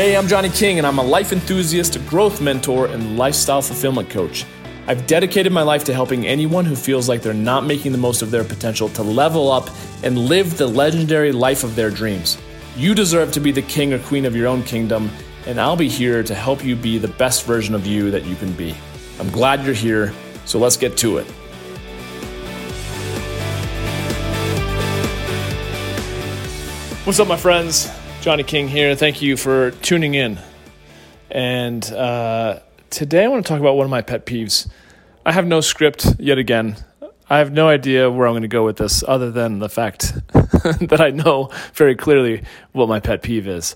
Hey, I'm Johnny King, and I'm a life enthusiast, growth mentor, and lifestyle fulfillment coach. I've dedicated my life to helping anyone who feels like they're not making the most of their potential to level up and live the legendary life of their dreams. You deserve to be the king or queen of your own kingdom, and I'll be here to help you be the best version of you that you can be. I'm glad you're here, so let's get to it. What's up, my friends? Johnny King here. Thank you for tuning in. And uh, today I want to talk about one of my pet peeves. I have no script yet again. I have no idea where I'm going to go with this other than the fact that I know very clearly what my pet peeve is.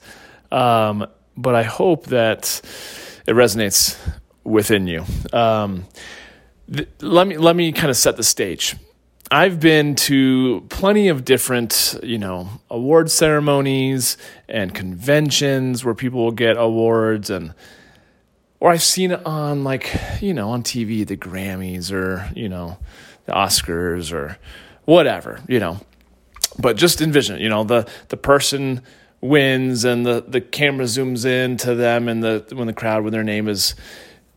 Um, but I hope that it resonates within you. Um, th- let me let me kind of set the stage. I've been to plenty of different, you know, award ceremonies and conventions where people will get awards and or I've seen it on like, you know, on TV, the Grammys or, you know, the Oscars or whatever, you know. But just envision, you know, the the person wins and the the camera zooms in to them and the when the crowd when their name is,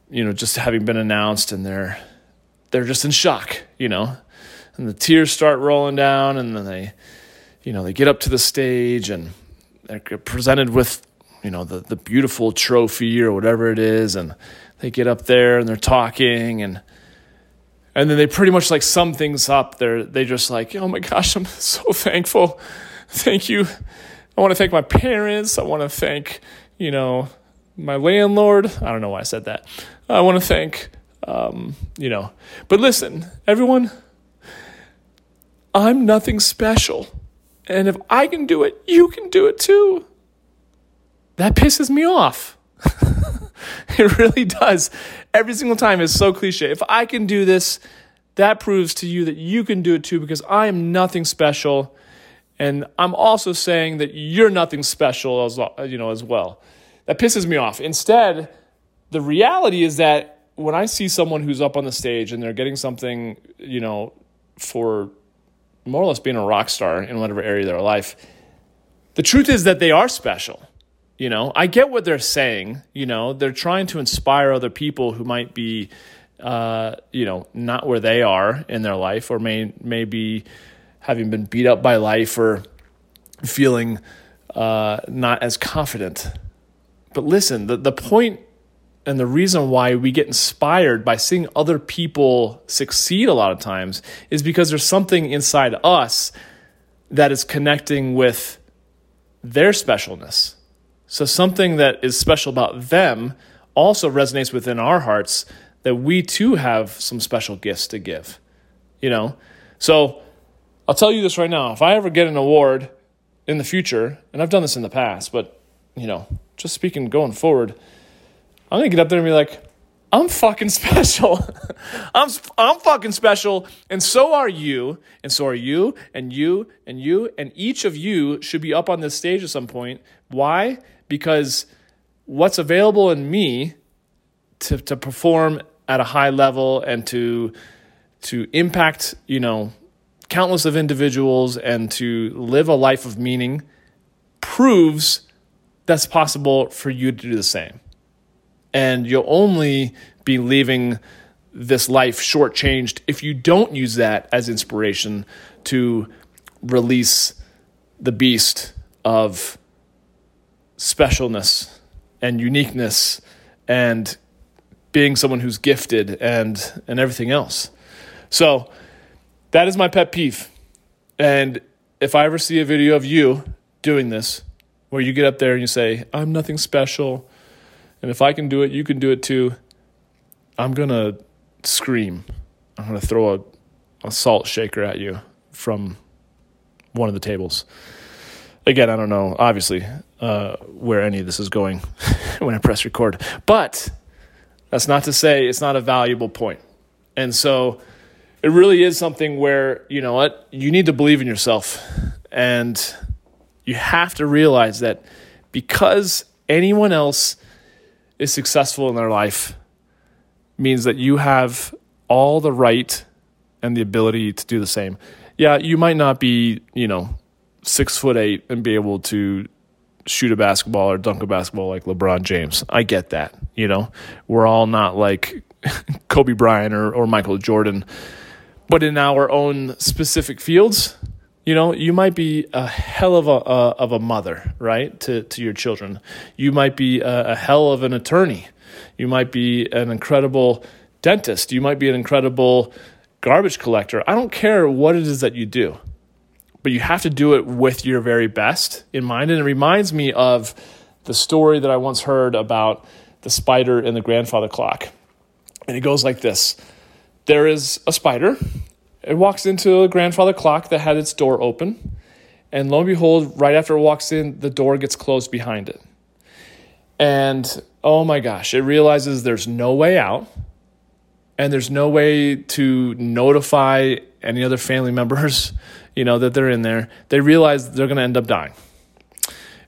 you know, just having been announced and they're they're just in shock, you know and the tears start rolling down and then they you know they get up to the stage and they're presented with you know the the beautiful trophy or whatever it is and they get up there and they're talking and and then they pretty much like sum things up. They're they just like oh my gosh i'm so thankful. Thank you. I want to thank my parents. I want to thank you know my landlord. I don't know why i said that. I want to thank um, you know. But listen everyone I'm nothing special. And if I can do it, you can do it too. That pisses me off. it really does. Every single time is so cliche. If I can do this, that proves to you that you can do it too because I am nothing special. And I'm also saying that you're nothing special as, you know, as well. That pisses me off. Instead, the reality is that when I see someone who's up on the stage and they're getting something, you know, for more or less being a rock star in whatever area of their life. The truth is that they are special. You know, I get what they're saying. You know, they're trying to inspire other people who might be, uh, you know, not where they are in their life, or may may be having been beat up by life, or feeling uh, not as confident. But listen, the the point and the reason why we get inspired by seeing other people succeed a lot of times is because there's something inside us that is connecting with their specialness. So something that is special about them also resonates within our hearts that we too have some special gifts to give. You know? So I'll tell you this right now. If I ever get an award in the future, and I've done this in the past, but you know, just speaking going forward, I'm gonna get up there and be like, I'm fucking special. I'm I'm fucking special, and so are you, and so are you, and you, and you, and each of you should be up on this stage at some point. Why? Because what's available in me to to perform at a high level and to to impact, you know, countless of individuals and to live a life of meaning proves that's possible for you to do the same and you'll only be leaving this life shortchanged if you don't use that as inspiration to release the beast of specialness and uniqueness and being someone who's gifted and and everything else. So that is my pet peeve. And if I ever see a video of you doing this, where you get up there and you say, I'm nothing special, and if I can do it, you can do it too. I'm going to scream. I'm going to throw a, a salt shaker at you from one of the tables. Again, I don't know, obviously, uh, where any of this is going when I press record. But that's not to say it's not a valuable point. And so it really is something where, you know what, you need to believe in yourself. And you have to realize that because anyone else is successful in their life means that you have all the right and the ability to do the same. Yeah, you might not be, you know, six foot eight and be able to shoot a basketball or dunk a basketball like LeBron James. I get that. You know, we're all not like Kobe Bryant or, or Michael Jordan, but in our own specific fields, you know, you might be a hell of a uh, of a mother, right, to to your children. You might be a, a hell of an attorney. You might be an incredible dentist. You might be an incredible garbage collector. I don't care what it is that you do but you have to do it with your very best in mind. And it reminds me of the story that I once heard about the spider and the grandfather clock. And it goes like this There is a spider. It walks into a grandfather clock that had its door open. And lo and behold, right after it walks in, the door gets closed behind it. And oh my gosh, it realizes there's no way out and there's no way to notify any other family members you know, that they're in there, they realize they're going to end up dying.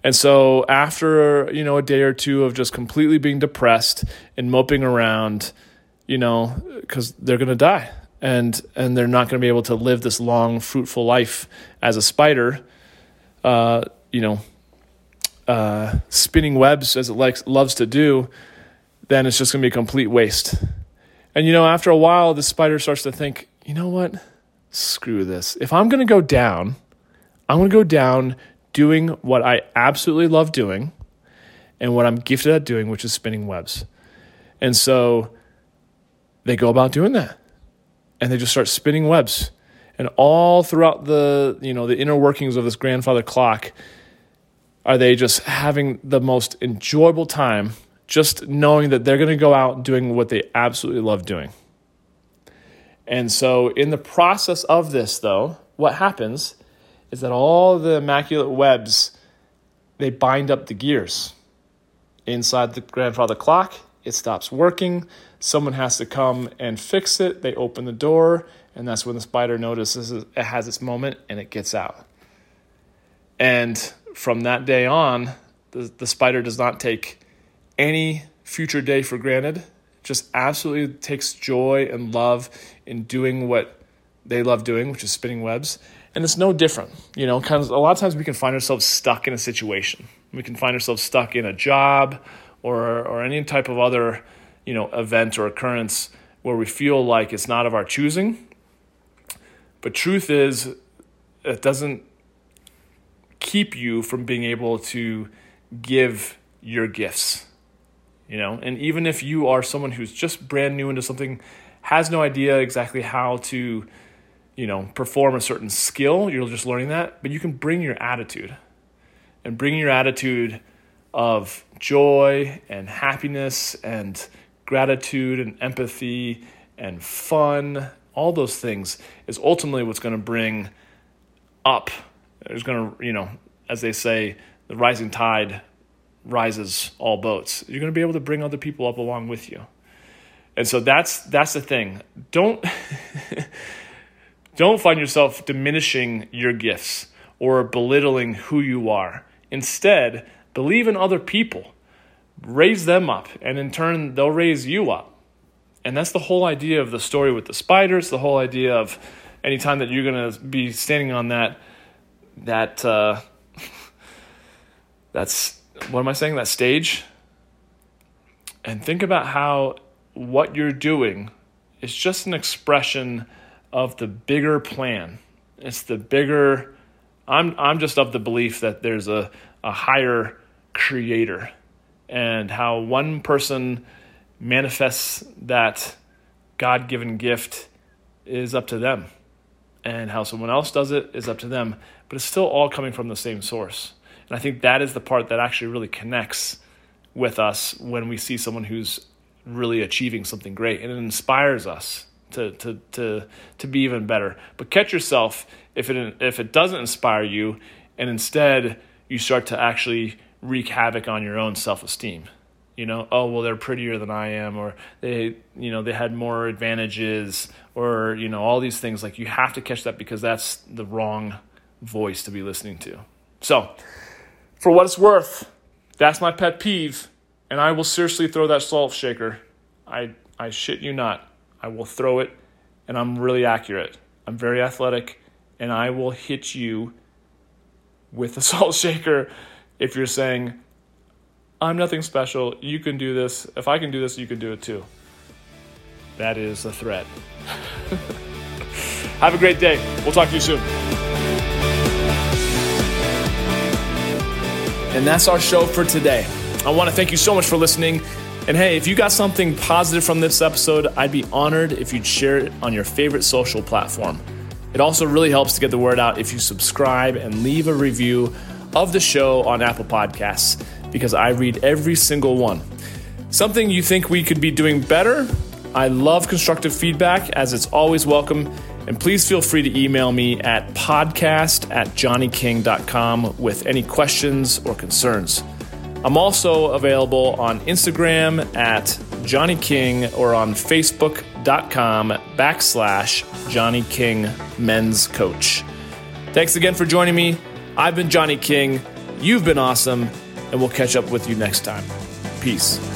And so after, you know, a day or two of just completely being depressed and moping around, you know, cuz they're going to die and and they're not going to be able to live this long fruitful life as a spider uh, you know, uh, spinning webs as it likes loves to do, then it's just going to be a complete waste. And you know, after a while, the spider starts to think, you know what? screw this. If I'm going to go down, I'm going to go down doing what I absolutely love doing and what I'm gifted at doing, which is spinning webs. And so they go about doing that. And they just start spinning webs. And all throughout the, you know, the inner workings of this grandfather clock, are they just having the most enjoyable time just knowing that they're going to go out doing what they absolutely love doing. And so, in the process of this, though, what happens is that all the immaculate webs they bind up the gears inside the grandfather clock. It stops working. Someone has to come and fix it. They open the door, and that's when the spider notices it has its moment and it gets out. And from that day on, the, the spider does not take any future day for granted just absolutely takes joy and love in doing what they love doing, which is spinning webs. And it's no different. You know, kind of a lot of times we can find ourselves stuck in a situation. We can find ourselves stuck in a job or or any type of other, you know, event or occurrence where we feel like it's not of our choosing. But truth is it doesn't keep you from being able to give your gifts you know and even if you are someone who's just brand new into something has no idea exactly how to you know perform a certain skill you're just learning that but you can bring your attitude and bring your attitude of joy and happiness and gratitude and empathy and fun all those things is ultimately what's going to bring up there's going to you know as they say the rising tide rises all boats. You're going to be able to bring other people up along with you. And so that's that's the thing. Don't don't find yourself diminishing your gifts or belittling who you are. Instead, believe in other people. Raise them up and in turn they'll raise you up. And that's the whole idea of the story with the spiders, the whole idea of anytime that you're going to be standing on that that uh, that's what am I saying? That stage. And think about how what you're doing is just an expression of the bigger plan. It's the bigger. I'm I'm just of the belief that there's a, a higher creator, and how one person manifests that God given gift is up to them, and how someone else does it is up to them. But it's still all coming from the same source. And I think that is the part that actually really connects with us when we see someone who's really achieving something great and it inspires us to to to to be even better. But catch yourself if it if it doesn't inspire you and instead you start to actually wreak havoc on your own self-esteem. You know, oh well they're prettier than I am or they you know they had more advantages or you know all these things like you have to catch that because that's the wrong voice to be listening to. So, for what it's worth, that's my pet peeve, and I will seriously throw that salt shaker. I I shit you not. I will throw it, and I'm really accurate. I'm very athletic, and I will hit you with a salt shaker if you're saying, I'm nothing special, you can do this. If I can do this, you can do it too. That is a threat. Have a great day. We'll talk to you soon. And that's our show for today. I want to thank you so much for listening. And hey, if you got something positive from this episode, I'd be honored if you'd share it on your favorite social platform. It also really helps to get the word out if you subscribe and leave a review of the show on Apple Podcasts because I read every single one. Something you think we could be doing better? I love constructive feedback as it's always welcome. And please feel free to email me at podcast at johnnyking.com with any questions or concerns. I'm also available on Instagram at Johnny King or on Facebook.com backslash Johnny King Men's Coach. Thanks again for joining me. I've been Johnny King. You've been awesome, and we'll catch up with you next time. Peace.